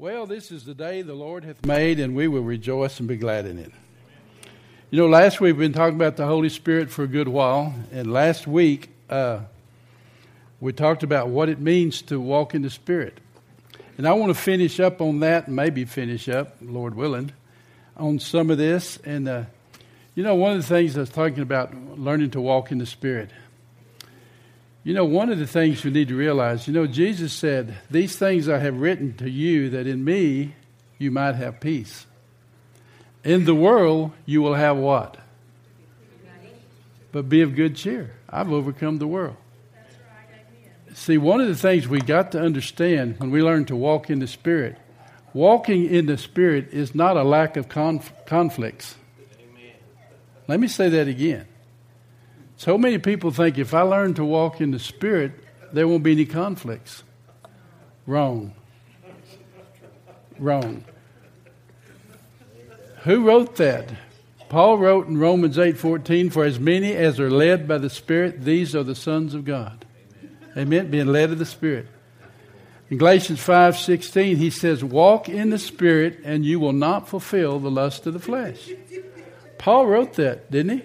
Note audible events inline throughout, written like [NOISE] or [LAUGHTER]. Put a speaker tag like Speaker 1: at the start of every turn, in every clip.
Speaker 1: Well, this is the day the Lord hath made, and we will rejoice and be glad in it. You know, last week we've been talking about the Holy Spirit for a good while, and last week uh, we talked about what it means to walk in the Spirit. And I want to finish up on that, maybe finish up, Lord willing, on some of this. And, uh, you know, one of the things I was talking about learning to walk in the Spirit. You know, one of the things you need to realize, you know, Jesus said, These things I have written to you that in me you might have peace. In the world you will have what? But be of good cheer. I've overcome the world. See, one of the things we got to understand when we learn to walk in the Spirit, walking in the Spirit is not a lack of conf- conflicts. Let me say that again. So many people think if I learn to walk in the Spirit, there won't be any conflicts. Wrong. Wrong. Who wrote that? Paul wrote in Romans 8:14, "For as many as are led by the Spirit, these are the sons of God." Amen. Being led of the Spirit. In Galatians 5:16, he says, "Walk in the Spirit, and you will not fulfill the lust of the flesh." Paul wrote that, didn't he?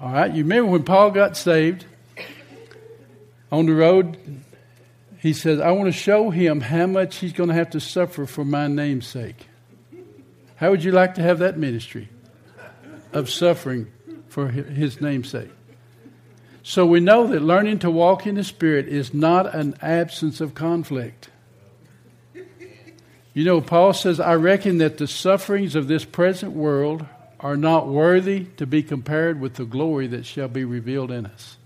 Speaker 1: All right, you remember when Paul got saved on the road? He says, I want to show him how much he's going to have to suffer for my name's sake. How would you like to have that ministry of suffering for his name's sake? So we know that learning to walk in the Spirit is not an absence of conflict. You know, Paul says, I reckon that the sufferings of this present world are not worthy to be compared with the glory that shall be revealed in us.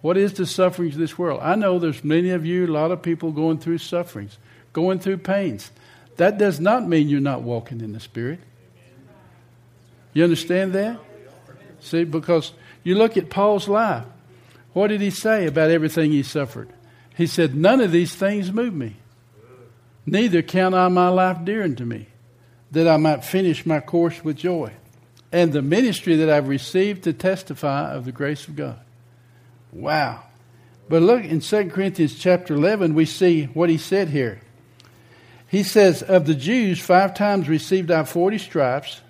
Speaker 1: What is the sufferings of this world? I know there's many of you, a lot of people going through sufferings, going through pains. That does not mean you're not walking in the Spirit. You understand that? See, because you look at Paul's life. What did he say about everything he suffered? He said, None of these things move me. Neither count I my life dear unto me, that I might finish my course with joy and the ministry that I've received to testify of the grace of God. Wow. But look in 2 Corinthians chapter 11, we see what he said here. He says, Of the Jews, five times received I forty stripes.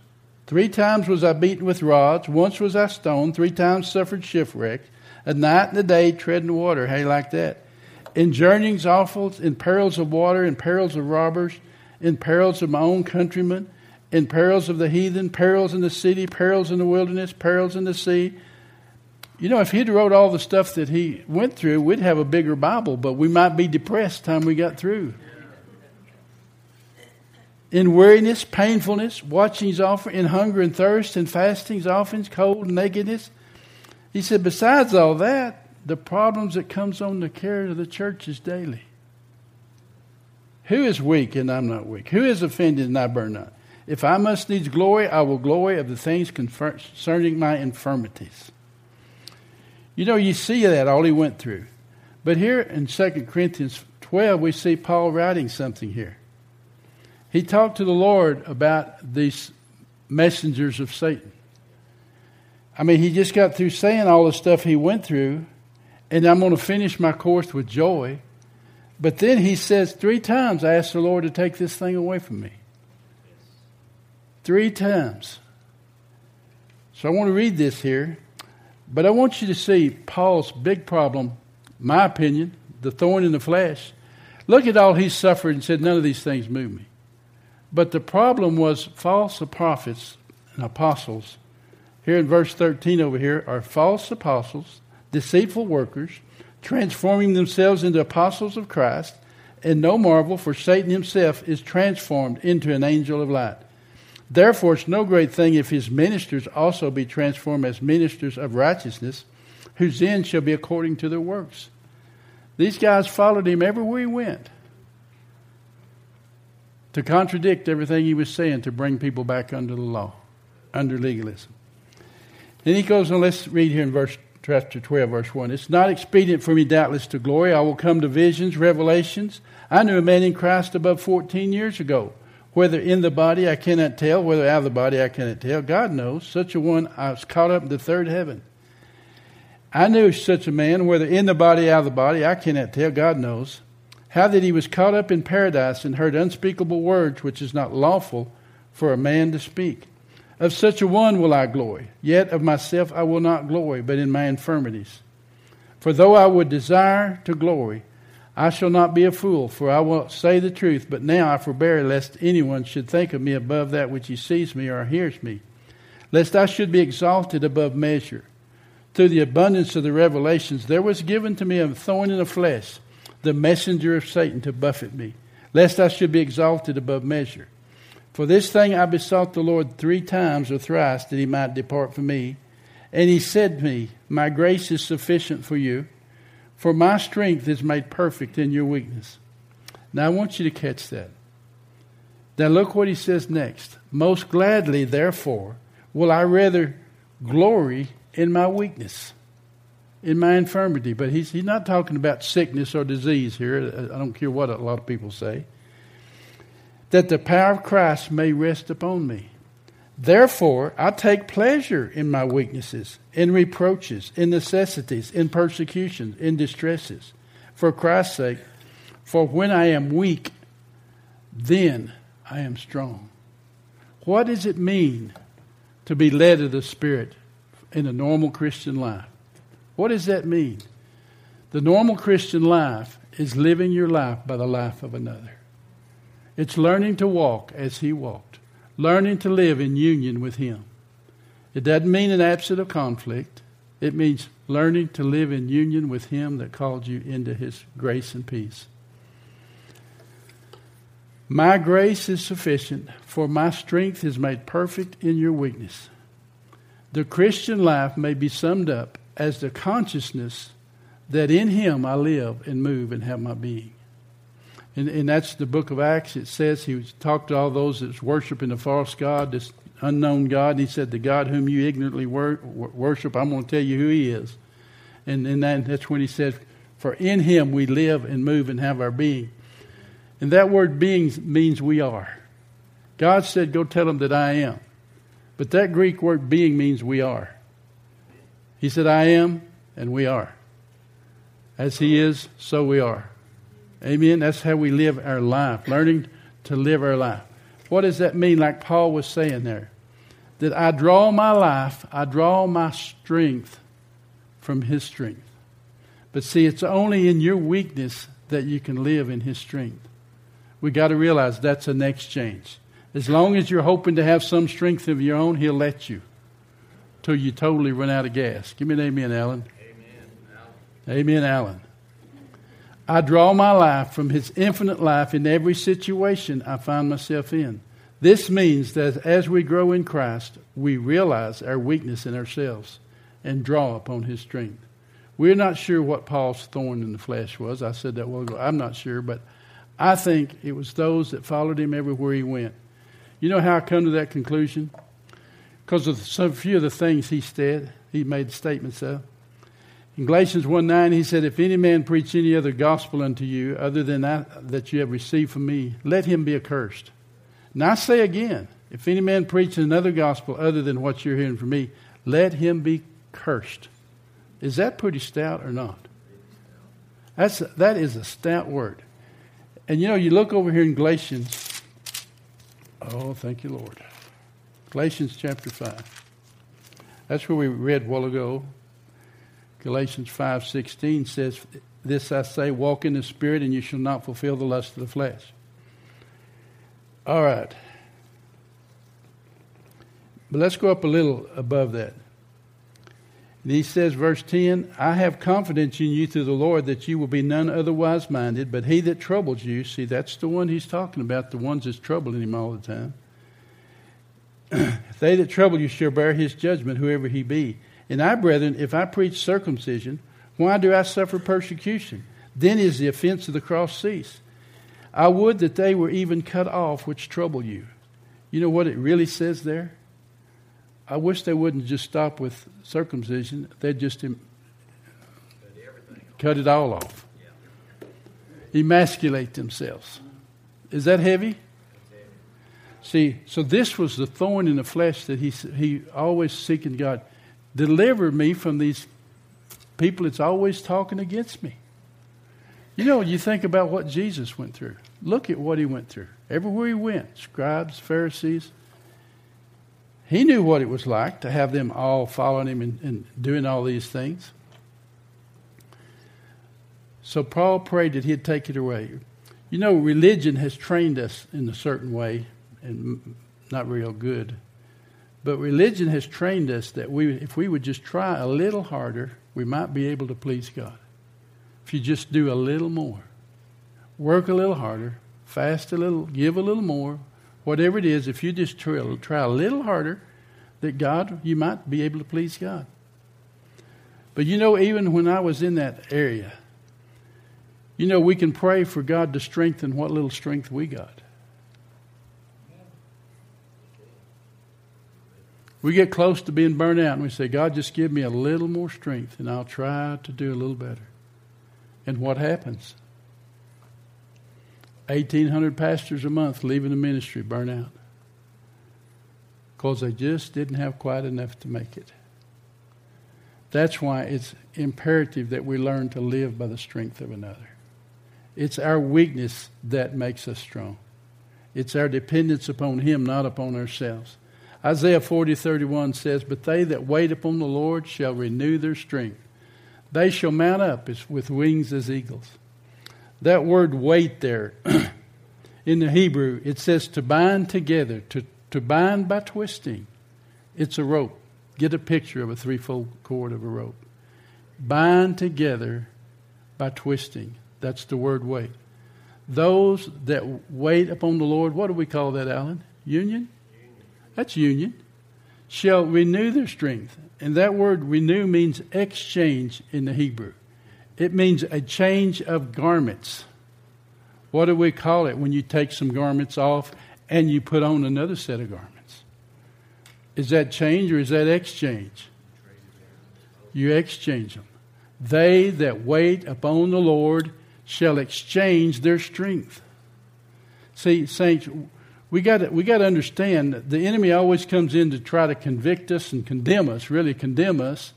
Speaker 1: Three times was I beaten with rods. Once was I stoned. Three times suffered shipwreck. A night and a day treading water. You like that? In journeyings awful, in perils of water, in perils of robbers, in perils of my own countrymen in perils of the heathen, perils in the city, perils in the wilderness, perils in the sea. You know, if he'd wrote all the stuff that he went through, we'd have a bigger Bible, but we might be depressed time we got through. In weariness, painfulness, watchings often, in hunger and thirst, in fastings, often, cold, and nakedness. He said, besides all that, the problems that comes on the care of the church is daily. Who is weak and I'm not weak? Who is offended and I burn not? If I must needs glory, I will glory of the things concerning my infirmities. You know, you see that, all he went through. But here in 2 Corinthians 12, we see Paul writing something here. He talked to the Lord about these messengers of Satan. I mean, he just got through saying all the stuff he went through, and I'm going to finish my course with joy. But then he says, Three times I asked the Lord to take this thing away from me. Three times. So I want to read this here, but I want you to see Paul's big problem, my opinion, the thorn in the flesh. Look at all he suffered and said, None of these things move me. But the problem was false prophets and apostles. Here in verse 13 over here are false apostles, deceitful workers, transforming themselves into apostles of Christ, and no marvel, for Satan himself is transformed into an angel of light. Therefore, it's no great thing if his ministers also be transformed as ministers of righteousness, whose end shall be according to their works. These guys followed him everywhere he went to contradict everything he was saying to bring people back under the law, under legalism. Then he goes on, let's read here in verse chapter 12, verse 1. It's not expedient for me, doubtless, to glory. I will come to visions, revelations. I knew a man in Christ above 14 years ago whether in the body I cannot tell, whether out of the body I cannot tell. God knows. Such a one I was caught up in the third heaven. I knew such a man, whether in the body, out of the body, I cannot tell. God knows. How that he was caught up in paradise and heard unspeakable words which is not lawful for a man to speak. Of such a one will I glory. Yet of myself I will not glory, but in my infirmities. For though I would desire to glory, I shall not be a fool, for I will say the truth. But now I forbear, lest anyone should think of me above that which he sees me or hears me, lest I should be exalted above measure. Through the abundance of the revelations, there was given to me a thorn in the flesh, the messenger of Satan to buffet me, lest I should be exalted above measure. For this thing I besought the Lord three times or thrice that he might depart from me. And he said to me, My grace is sufficient for you, for my strength is made perfect in your weakness. Now I want you to catch that. Now look what he says next. Most gladly, therefore, will I rather glory in my weakness, in my infirmity. But he's, he's not talking about sickness or disease here. I don't care what a lot of people say that the power of Christ may rest upon me. Therefore, I take pleasure in my weaknesses, in reproaches, in necessities, in persecutions, in distresses, for Christ's sake. For when I am weak, then I am strong. What does it mean to be led of the Spirit in a normal Christian life? What does that mean? The normal Christian life is living your life by the life of another. It's learning to walk as He walked, learning to live in union with Him. It doesn't mean an absence of conflict. It means learning to live in union with Him that called you into His grace and peace. My grace is sufficient, for my strength is made perfect in your weakness. The Christian life may be summed up as the consciousness that in Him I live and move and have my being. And, and that's the book of Acts. It says he talked to all those that's worshiping the false God, this unknown God. And he said, The God whom you ignorantly wor- worship, I'm going to tell you who he is. And, and that, that's when he said, For in him we live and move and have our being. And that word being means we are. God said, Go tell them that I am. But that Greek word being means we are. He said, I am, and we are. As He is, so we are. Amen. That's how we live our life, learning to live our life. What does that mean, like Paul was saying there? That I draw my life, I draw my strength from his strength. But see, it's only in your weakness that you can live in his strength. We got to realize that's an exchange. As long as you're hoping to have some strength of your own, he'll let you till you totally run out of gas. Give me an amen, Alan. Amen, Alan. Amen, Alan. I draw my life from His infinite life in every situation I find myself in. This means that as we grow in Christ, we realize our weakness in ourselves and draw upon His strength. We're not sure what Paul's thorn in the flesh was. I said that well ago. I'm not sure, but I think it was those that followed him everywhere he went. You know how I come to that conclusion? Because of some few of the things he said, he made statements of. In Galatians 1 9, he said, If any man preach any other gospel unto you other than that that you have received from me, let him be accursed. Now I say again, if any man preach another gospel other than what you're hearing from me, let him be cursed. Is that pretty stout or not? That's, that is a stout word. And you know, you look over here in Galatians. Oh, thank you, Lord. Galatians chapter 5. That's where we read a while ago. Galatians 5:16 says, "This I say, walk in the spirit and you shall not fulfill the lust of the flesh." All right. But let's go up a little above that. And he says, verse 10 I have confidence in you through the Lord that you will be none otherwise minded, but he that troubles you, see, that's the one he's talking about, the ones that's troubling him all the time. [CLEARS THROAT] they that trouble you shall bear his judgment, whoever he be. And I, brethren, if I preach circumcision, why do I suffer persecution? Then is the offense of the cross cease. I would that they were even cut off which trouble you. You know what it really says there? I wish they wouldn't just stop with circumcision. They'd just cut it all off. Emasculate themselves. Is that heavy? See, so this was the thorn in the flesh that he, he always seeking God. Deliver me from these people that's always talking against me. You know, you think about what Jesus went through. Look at what he went through. Everywhere he went, scribes, Pharisees, he knew what it was like to have them all following him and, and doing all these things. So Paul prayed that he'd take it away. You know, religion has trained us in a certain way, and not real good. But religion has trained us that we, if we would just try a little harder, we might be able to please God. If you just do a little more, work a little harder, fast a little, give a little more, whatever it is, if you just try, try a little harder, that God, you might be able to please God. But you know, even when I was in that area, you know, we can pray for God to strengthen what little strength we got. We get close to being burnt out and we say, God, just give me a little more strength and I'll try to do a little better. And what happens? 1,800 pastors a month leaving the ministry, burn out. Because they just didn't have quite enough to make it. That's why it's imperative that we learn to live by the strength of another. It's our weakness that makes us strong. It's our dependence upon Him, not upon ourselves. Isaiah 40, 31 says, But they that wait upon the Lord shall renew their strength. They shall mount up as, with wings as eagles. That word wait there, [CLEARS THROAT] in the Hebrew, it says to bind together, to, to bind by twisting. It's a rope. Get a picture of a threefold cord of a rope. Bind together by twisting. That's the word wait. Those that wait upon the Lord, what do we call that, Alan? Union? That's union. Shall renew their strength. And that word renew means exchange in the Hebrew. It means a change of garments. What do we call it when you take some garments off and you put on another set of garments? Is that change or is that exchange? You exchange them. They that wait upon the Lord shall exchange their strength. See, saints, we got we got to understand that the enemy always comes in to try to convict us and condemn us, really condemn us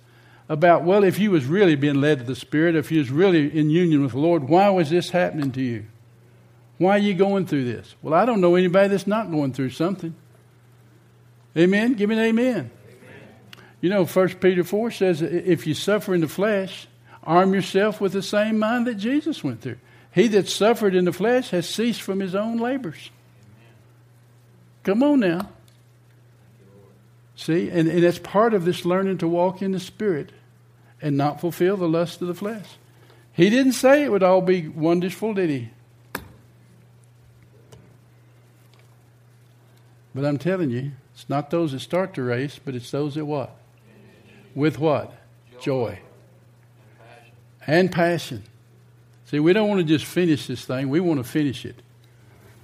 Speaker 1: about well, if you was really being led to the Spirit, if you was really in union with the Lord, why was this happening to you? Why are you going through this? Well, I don't know anybody that's not going through something. Amen. Give me an amen. amen. You know, First Peter four says, if you suffer in the flesh, arm yourself with the same mind that Jesus went through. He that suffered in the flesh has ceased from his own labors. Come on now. See, and, and that's part of this learning to walk in the Spirit and not fulfill the lust of the flesh. He didn't say it would all be wonderful, did he? But I'm telling you, it's not those that start the race, but it's those that what? With what? Joy. And passion. See, we don't want to just finish this thing, we want to finish it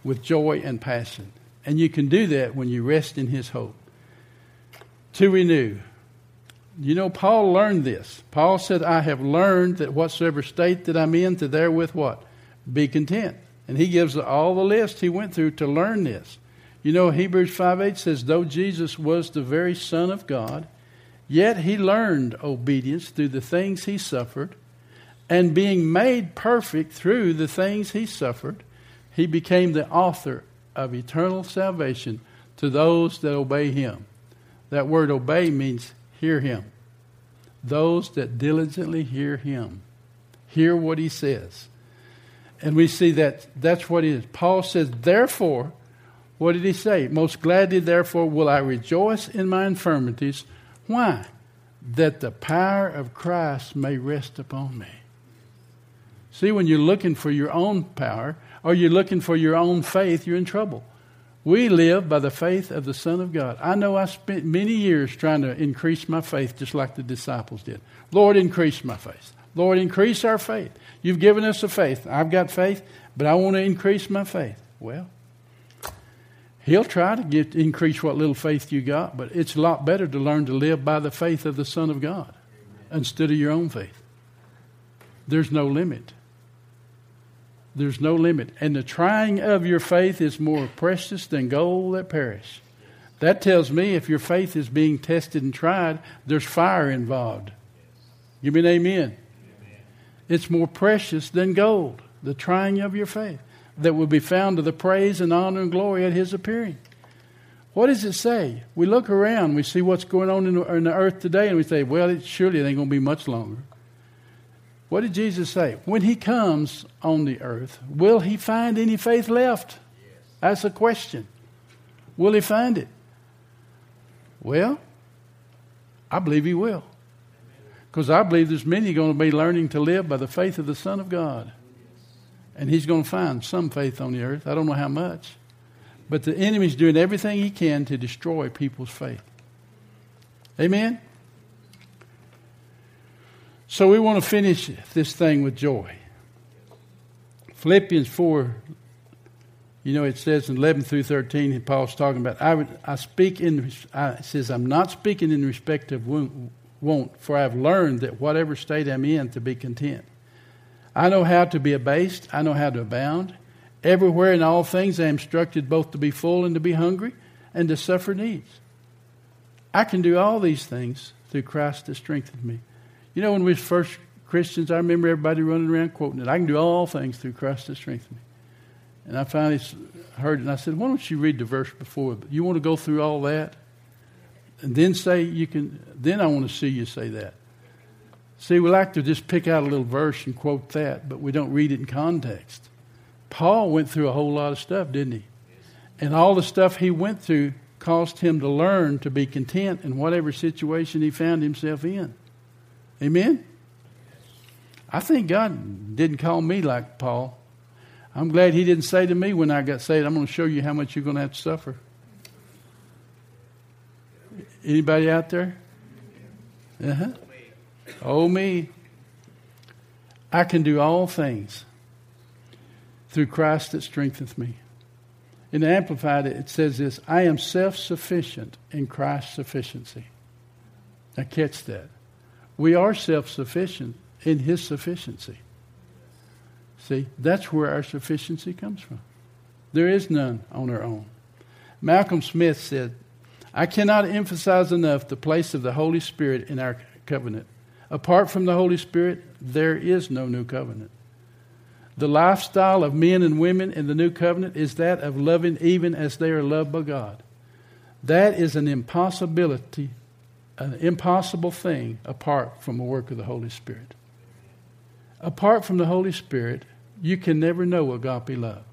Speaker 1: with joy and passion. And you can do that when you rest in His hope. To renew. You know, Paul learned this. Paul said, I have learned that whatsoever state that I'm in, to therewith what? Be content. And he gives all the list he went through to learn this. You know, Hebrews 5 8 says, Though Jesus was the very Son of God, yet he learned obedience through the things he suffered, and being made perfect through the things he suffered, he became the author of eternal salvation to those that obey him. That word obey means hear him. Those that diligently hear him, hear what he says. And we see that that's what it is. Paul says, therefore, what did he say? Most gladly, therefore, will I rejoice in my infirmities. Why? That the power of Christ may rest upon me. See, when you're looking for your own power, or you're looking for your own faith, you're in trouble. We live by the faith of the Son of God. I know I spent many years trying to increase my faith just like the disciples did. Lord, increase my faith. Lord, increase our faith. You've given us a faith. I've got faith, but I want to increase my faith. Well, He'll try to get increase what little faith you got, but it's a lot better to learn to live by the faith of the Son of God instead of your own faith. There's no limit. There's no limit. And the trying of your faith is more precious than gold that perish. That tells me if your faith is being tested and tried, there's fire involved. Give me an amen. amen. It's more precious than gold, the trying of your faith, that will be found to the praise and honor and glory at his appearing. What does it say? We look around, we see what's going on in the, earth today, and we say, well, it, surely it ain't going to be much longer. What did Jesus say? When he comes on the earth, will he find any faith left? Yes. That's a question. Will he find it? Well, I believe he will. Because I believe there's many going to be learning to live by the faith of the Son of God. And he's going to find some faith on the earth. I don't know how much. But the enemy's doing everything he can to destroy people's faith. Amen? So we want to finish this thing with joy. Philippians 4, you know, it says in 11 through 13, Paul's talking about, I, I speak in, I, says, I'm not speaking in respect of want, for I've learned that whatever state I'm in to be content. I know how to be abased, I know how to abound. Everywhere in all things I am instructed both to be full and to be hungry and to suffer needs. I can do all these things through Christ that strengthens me. You know, when we were first Christians, I remember everybody running around quoting it. I can do all things through Christ that strengthens me. And I finally heard it, and I said, Why don't you read the verse before? You want to go through all that? And then say you can, then I want to see you say that. See, we like to just pick out a little verse and quote that, but we don't read it in context. Paul went through a whole lot of stuff, didn't he? And all the stuff he went through caused him to learn to be content in whatever situation he found himself in. Amen? I think God didn't call me like Paul. I'm glad he didn't say to me when I got saved, I'm going to show you how much you're going to have to suffer. Anybody out there? Uh-huh. Oh, me. I can do all things through Christ that strengtheneth me. In the Amplified, it says this I am self sufficient in Christ's sufficiency. Now, catch that. We are self sufficient in His sufficiency. See, that's where our sufficiency comes from. There is none on our own. Malcolm Smith said, I cannot emphasize enough the place of the Holy Spirit in our covenant. Apart from the Holy Spirit, there is no new covenant. The lifestyle of men and women in the new covenant is that of loving even as they are loved by God. That is an impossibility, an impossible thing apart from the work of the Holy Spirit. Apart from the Holy Spirit, you can never know agape love.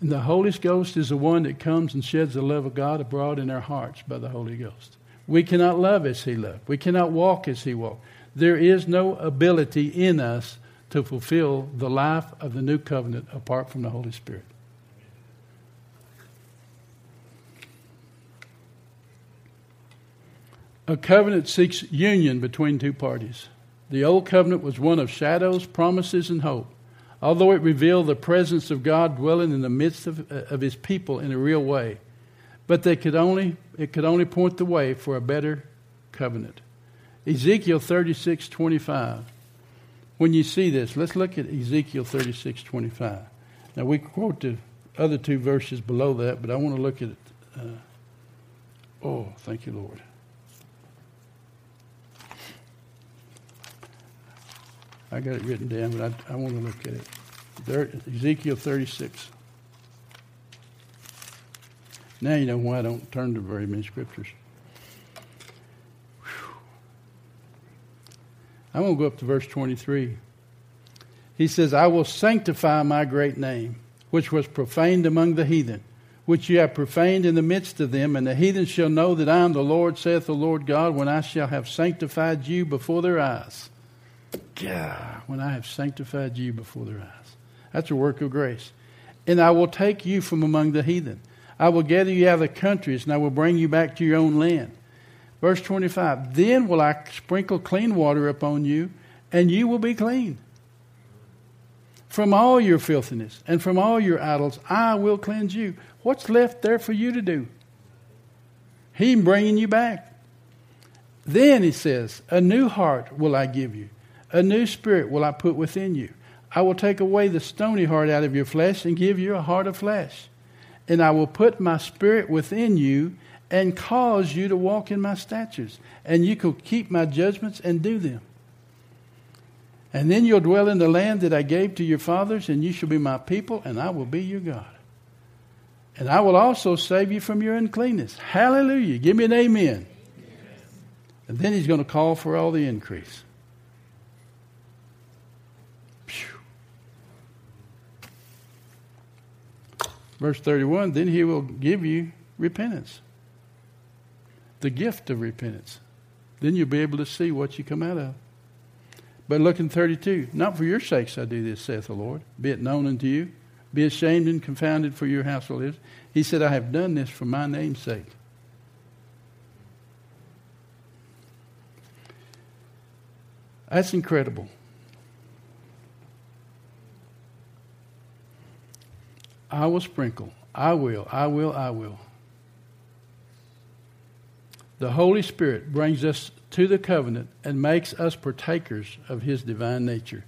Speaker 1: And the Holy Ghost is the one that comes and sheds the love of God abroad in our hearts by the Holy Ghost. We cannot love as He loved. We cannot walk as He walked. There is no ability in us to fulfill the life of the new covenant apart from the Holy Spirit. A covenant seeks union between two parties. The old covenant was one of shadows, promises, and hope. Although it revealed the presence of God dwelling in the midst of, uh, of his people in a real way, but they could only, it could only point the way for a better covenant. Ezekiel 36 25 when you see this, let's look at Ezekiel 36 25. Now, we quote the other two verses below that, but I want to look at it. Uh, oh, thank you, Lord. I got it written down, but I, I want to look at it. There, Ezekiel 36. Now you know why I don't turn to very many scriptures. I'm going to go up to verse 23. He says, I will sanctify my great name, which was profaned among the heathen, which you have profaned in the midst of them, and the heathen shall know that I am the Lord, saith the Lord God, when I shall have sanctified you before their eyes. God, when I have sanctified you before their eyes. That's a work of grace. And I will take you from among the heathen. I will gather you out of the countries, and I will bring you back to your own land. Verse 25 Then will I sprinkle clean water upon you, and you will be clean. From all your filthiness and from all your idols, I will cleanse you. What's left there for you to do? He bringing you back. Then he says, A new heart will I give you, a new spirit will I put within you. I will take away the stony heart out of your flesh and give you a heart of flesh. And I will put my spirit within you and cause you to walk in my statutes, and you could keep my judgments and do them. And then you'll dwell in the land that I gave to your fathers, and you shall be my people, and I will be your God. And I will also save you from your uncleanness. Hallelujah. Give me an amen. amen. And then he's going to call for all the increase. Verse 31 Then he will give you repentance, the gift of repentance. Then you'll be able to see what you come out of. But look in 32 Not for your sakes I do this, saith the Lord, be it known unto you. Be ashamed and confounded for your household is. He said, I have done this for my name's sake. That's incredible. I will sprinkle. I will, I will, I will. The Holy Spirit brings us to the covenant and makes us partakers of His divine nature.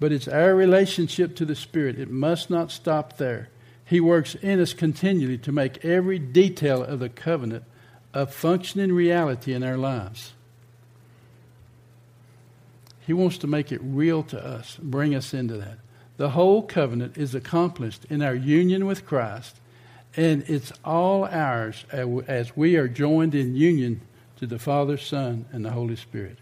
Speaker 1: But it's our relationship to the Spirit. It must not stop there. He works in us continually to make every detail of the covenant a functioning reality in our lives. He wants to make it real to us, bring us into that. The whole covenant is accomplished in our union with Christ, and it's all ours as we are joined in union to the Father, Son, and the Holy Spirit.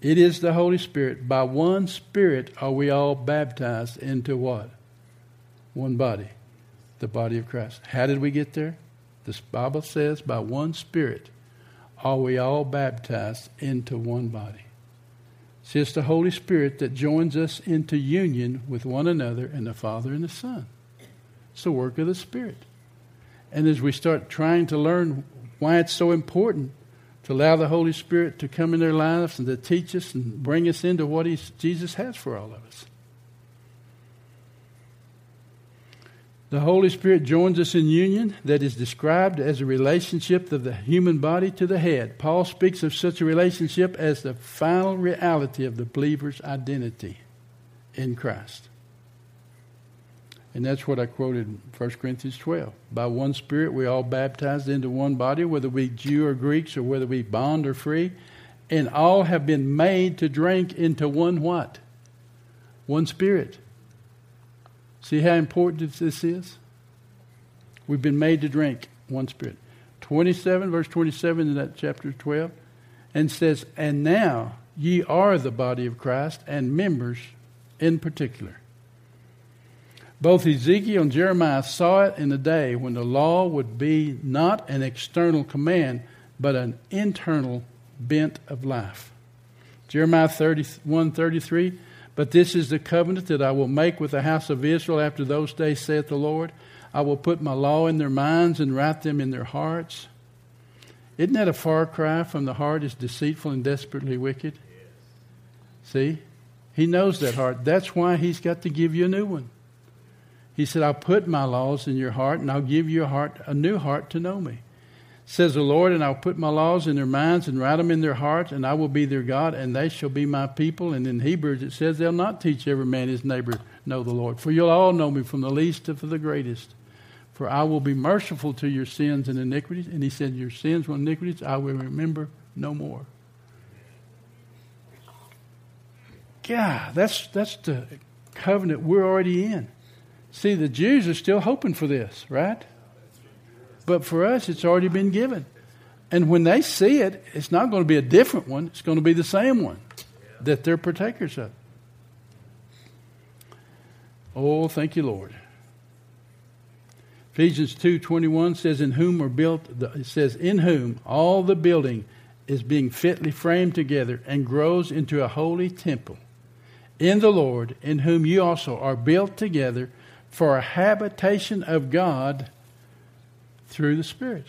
Speaker 1: It is the Holy Spirit. By one Spirit are we all baptized into what? One body, the body of Christ. How did we get there? The Bible says, by one Spirit are we all baptized into one body. See, it's the Holy Spirit that joins us into union with one another and the Father and the Son. It's the work of the Spirit. And as we start trying to learn why it's so important to allow the Holy Spirit to come in their lives and to teach us and bring us into what Jesus has for all of us. The Holy Spirit joins us in union that is described as a relationship of the human body to the head. Paul speaks of such a relationship as the final reality of the believer's identity in Christ. And that's what I quoted in 1 Corinthians 12. By one Spirit, we all baptized into one body, whether we Jew or Greeks, or whether we bond or free, and all have been made to drink into one what? One Spirit. See how important this is? We've been made to drink one spirit. 27, verse 27 in that chapter 12, and says, And now ye are the body of Christ and members in particular. Both Ezekiel and Jeremiah saw it in the day when the law would be not an external command, but an internal bent of life. Jeremiah 31 33 but this is the covenant that I will make with the house of Israel after those days, saith the Lord. I will put my law in their minds and write them in their hearts. Isn't that a far cry from the heart is deceitful and desperately wicked? See? He knows that heart. That's why he's got to give you a new one. He said, I'll put my laws in your heart and I'll give you a heart, a new heart to know me says the Lord, and I'll put my laws in their minds and write them in their hearts, and I will be their God, and they shall be my people. And in Hebrews it says, they'll not teach every man his neighbor know the Lord, for you'll all know me from the least to the greatest. For I will be merciful to your sins and iniquities. And he said, Your sins and iniquities I will remember no more. God, that's, that's the covenant we're already in. See, the Jews are still hoping for this, right? But for us, it's already been given. And when they see it, it's not going to be a different one, it's going to be the same one that they're partakers of. Oh, thank you, Lord. Ephesians 2:21 says in whom are built it says in whom all the building is being fitly framed together and grows into a holy temple in the Lord in whom you also are built together for a habitation of God through the Spirit.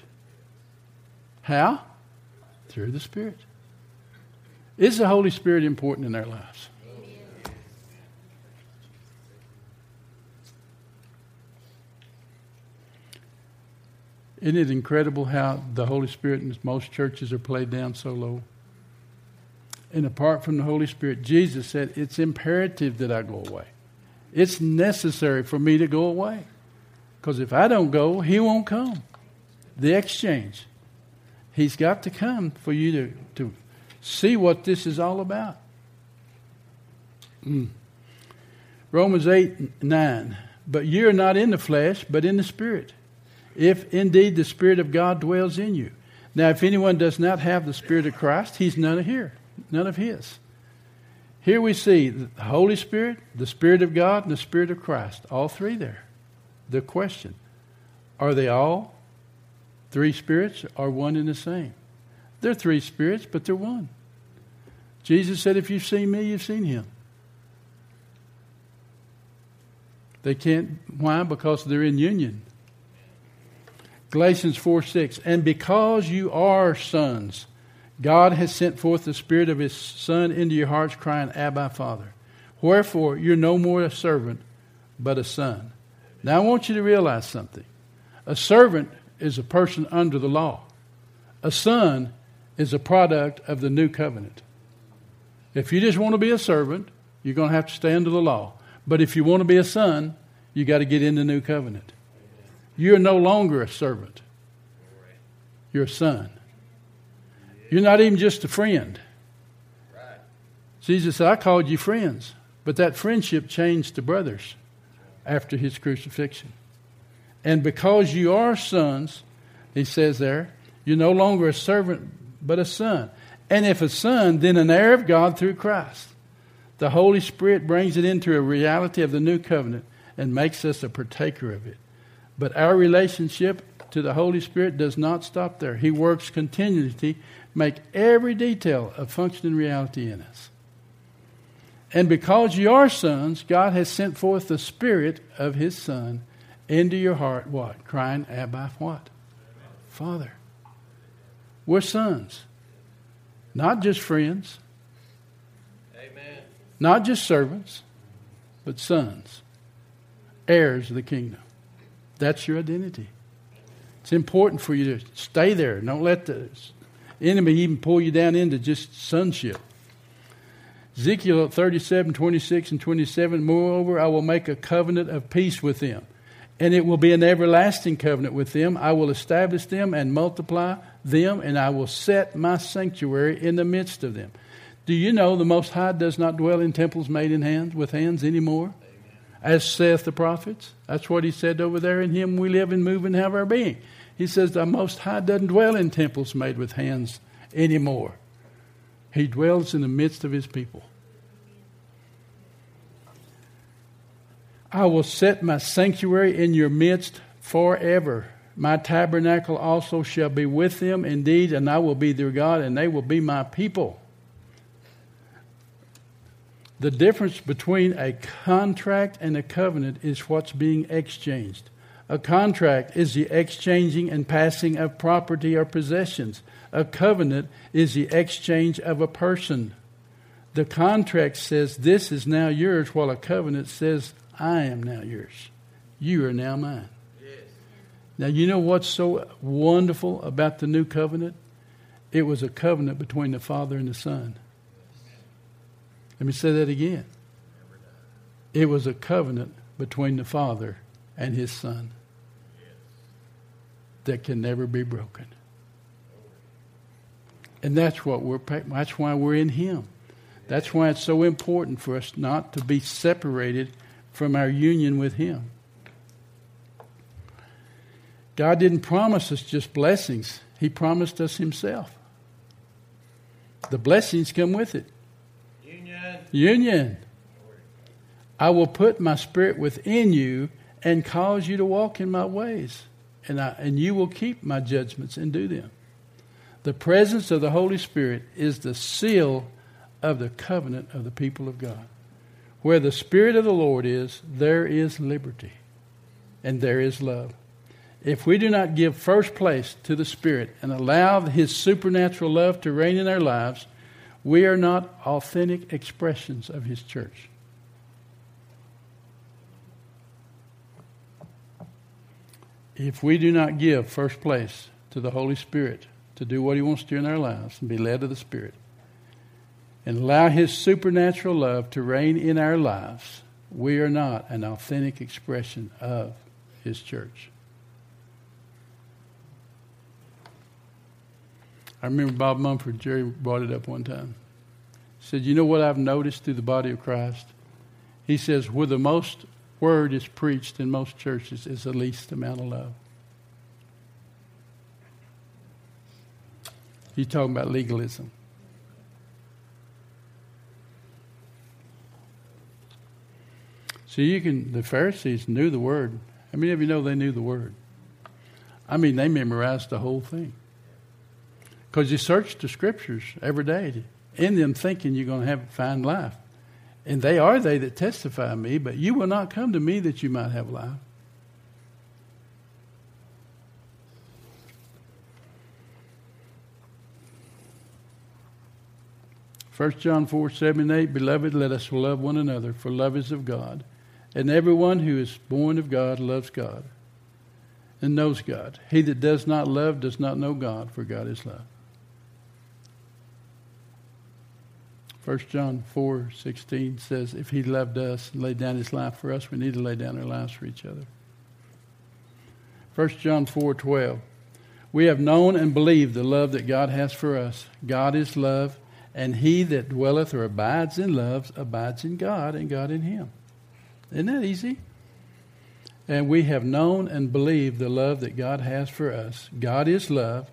Speaker 1: How? Through the Spirit. Is the Holy Spirit important in our lives? Isn't it incredible how the Holy Spirit in most churches are played down so low? And apart from the Holy Spirit, Jesus said, It's imperative that I go away. It's necessary for me to go away. Because if I don't go, He won't come the exchange. He's got to come for you to, to see what this is all about. Mm. Romans 8 9. But you are not in the flesh, but in the Spirit, if indeed the Spirit of God dwells in you. Now, if anyone does not have the Spirit of Christ, he's none of here, none of his. Here we see the Holy Spirit, the Spirit of God, and the Spirit of Christ. All three there. The question are they all three spirits are one and the same? They're three spirits, but they're one. Jesus said, If you've seen me, you've seen him. They can't. Why? Because they're in union. Galatians 4 6. And because you are sons, God has sent forth the Spirit of His Son into your hearts, crying, Abba, Father. Wherefore, you're no more a servant, but a son. Now, I want you to realize something. A servant is a person under the law, a son is a product of the new covenant. If you just want to be a servant, you're going to have to stay under the law. But if you want to be a son, you got to get in the new covenant. You're no longer a servant. You're a son. You're not even just a friend. Jesus said, I called you friends, but that friendship changed to brothers after his crucifixion. And because you are sons, he says there, you're no longer a servant, but a son. And if a son, then an heir of God through Christ. The Holy Spirit brings it into a reality of the new covenant and makes us a partaker of it. But our relationship to the Holy Spirit does not stop there. He works continually to make every detail a functioning reality in us. And because you are sons, God has sent forth the Spirit of His Son into your heart, what? Crying, Abba, what? Father. We're sons. Not just friends, Amen. not just servants, but sons, heirs of the kingdom. That's your identity. It's important for you to stay there. Don't let the enemy even pull you down into just sonship. Ezekiel 37, 26, and 27 Moreover, I will make a covenant of peace with them, and it will be an everlasting covenant with them. I will establish them and multiply them, and I will set my sanctuary in the midst of them. Do you know the Most High does not dwell in temples made in hands with hands anymore? As saith the prophets. That's what he said over there. In him we live and move and have our being. He says the Most High doesn't dwell in temples made with hands anymore. He dwells in the midst of his people. I will set my sanctuary in your midst forever. My tabernacle also shall be with them indeed, and I will be their God, and they will be my people. The difference between a contract and a covenant is what's being exchanged. A contract is the exchanging and passing of property or possessions. A covenant is the exchange of a person. The contract says, This is now yours, while a covenant says, I am now yours. You are now mine. Yes. Now, you know what's so wonderful about the new covenant? It was a covenant between the Father and the Son. Let me say that again. It was a covenant between the Father and His Son that can never be broken. And that's what we're that's why we're in him. That's why it's so important for us not to be separated from our union with him. God didn't promise us just blessings. He promised us himself. The blessings come with it. Union. Union. I will put my spirit within you and cause you to walk in my ways, and, I, and you will keep my judgments and do them. The presence of the Holy Spirit is the seal of the covenant of the people of God. Where the Spirit of the Lord is, there is liberty and there is love. If we do not give first place to the Spirit and allow His supernatural love to reign in our lives, we are not authentic expressions of His church. If we do not give first place to the Holy Spirit to do what He wants to do in our lives and be led of the Spirit, and allow His supernatural love to reign in our lives, we are not an authentic expression of His church. I remember Bob Mumford, Jerry brought it up one time. He said, You know what I've noticed through the body of Christ? He says, Where the most word is preached in most churches is the least amount of love. He's talking about legalism. See, you can, the Pharisees knew the word. How many of you know they knew the word? I mean, they memorized the whole thing. Because you search the scriptures every day in them thinking you're going to have find life. And they are they that testify me, but you will not come to me that you might have life. First John 4, 7 and 8, Beloved, let us love one another, for love is of God. And everyone who is born of God loves God and knows God. He that does not love does not know God, for God is love. 1 John 4 16 says, If he loved us and laid down his life for us, we need to lay down our lives for each other. 1 John 4 12. We have known and believed the love that God has for us. God is love, and he that dwelleth or abides in love abides in God, and God in him. Isn't that easy? And we have known and believed the love that God has for us. God is love,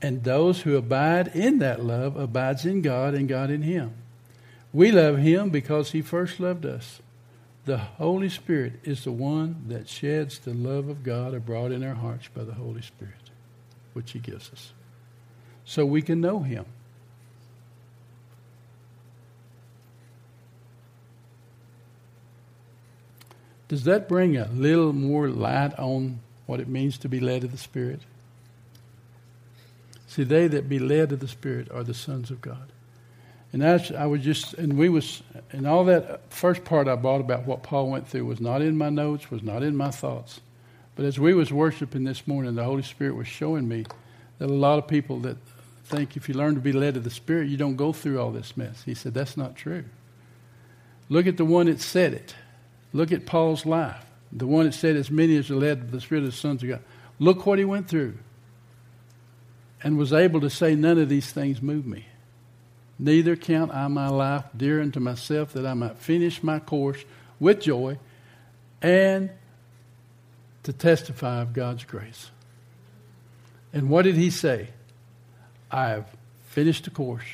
Speaker 1: and those who abide in that love abides in God and God in him. We love him because he first loved us. The Holy Spirit is the one that sheds the love of God abroad in our hearts by the Holy Spirit, which he gives us. So we can know him. Does that bring a little more light on what it means to be led of the Spirit? See, they that be led of the Spirit are the sons of God. And that's, I was just, and we was, and all that first part I brought about what Paul went through was not in my notes, was not in my thoughts. But as we was worshiping this morning, the Holy Spirit was showing me that a lot of people that think if you learn to be led of the Spirit, you don't go through all this mess. He said, that's not true. Look at the one that said it. Look at Paul's life. The one that said, As many as are led by the Spirit of the sons of God. Look what he went through. And was able to say, None of these things move me. Neither count I my life dear unto myself that I might finish my course with joy and to testify of God's grace. And what did he say? I have finished the course.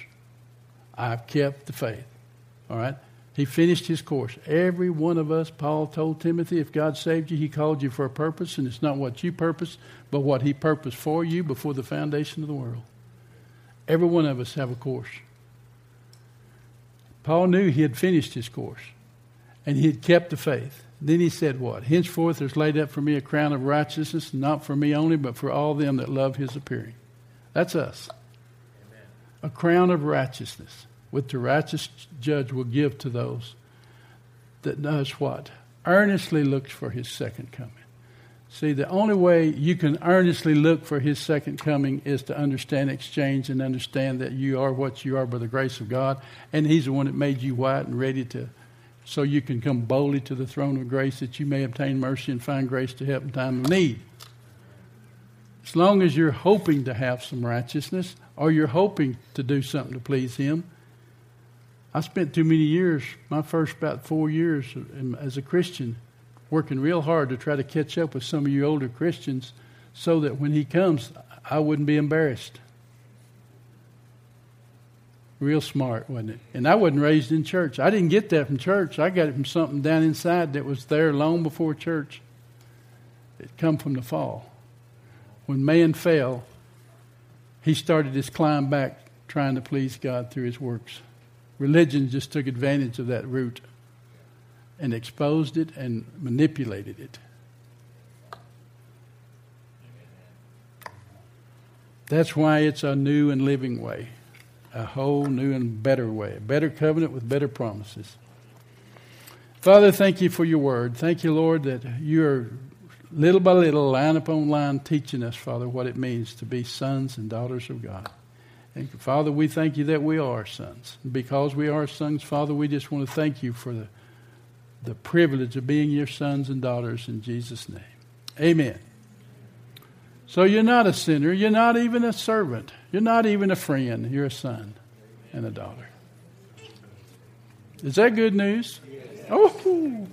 Speaker 1: I have kept the faith. All right? He finished his course. Every one of us, Paul told Timothy, if God saved you, he called you for a purpose, and it's not what you purpose, but what he purposed for you before the foundation of the world. Every one of us have a course. Paul knew he had finished his course, and he had kept the faith. Then he said, What? Henceforth there's laid up for me a crown of righteousness, not for me only, but for all them that love his appearing. That's us. Amen. A crown of righteousness which the righteous judge will give to those that does what? Earnestly looks for his second coming. See, the only way you can earnestly look for his second coming is to understand exchange and understand that you are what you are by the grace of God, and he's the one that made you white and ready to, so you can come boldly to the throne of grace that you may obtain mercy and find grace to help in time of need. As long as you're hoping to have some righteousness or you're hoping to do something to please him, I spent too many years, my first about four years as a Christian, working real hard to try to catch up with some of you older Christians so that when he comes, I wouldn't be embarrassed. Real smart, wasn't it? And I wasn't raised in church. I didn't get that from church. I got it from something down inside that was there long before church. It come from the fall. When man fell, he started his climb back trying to please God through his works. Religion just took advantage of that root and exposed it and manipulated it. That's why it's a new and living way, a whole new and better way, a better covenant with better promises. Father, thank you for your word. Thank you, Lord, that you're little by little, line upon line, teaching us, Father, what it means to be sons and daughters of God. And Father, we thank you that we are sons. Because we are sons, Father, we just want to thank you for the, the privilege of being your sons and daughters in Jesus' name. Amen. So you're not a sinner. You're not even a servant. You're not even a friend. You're a son and a daughter. Is that good news? Oh.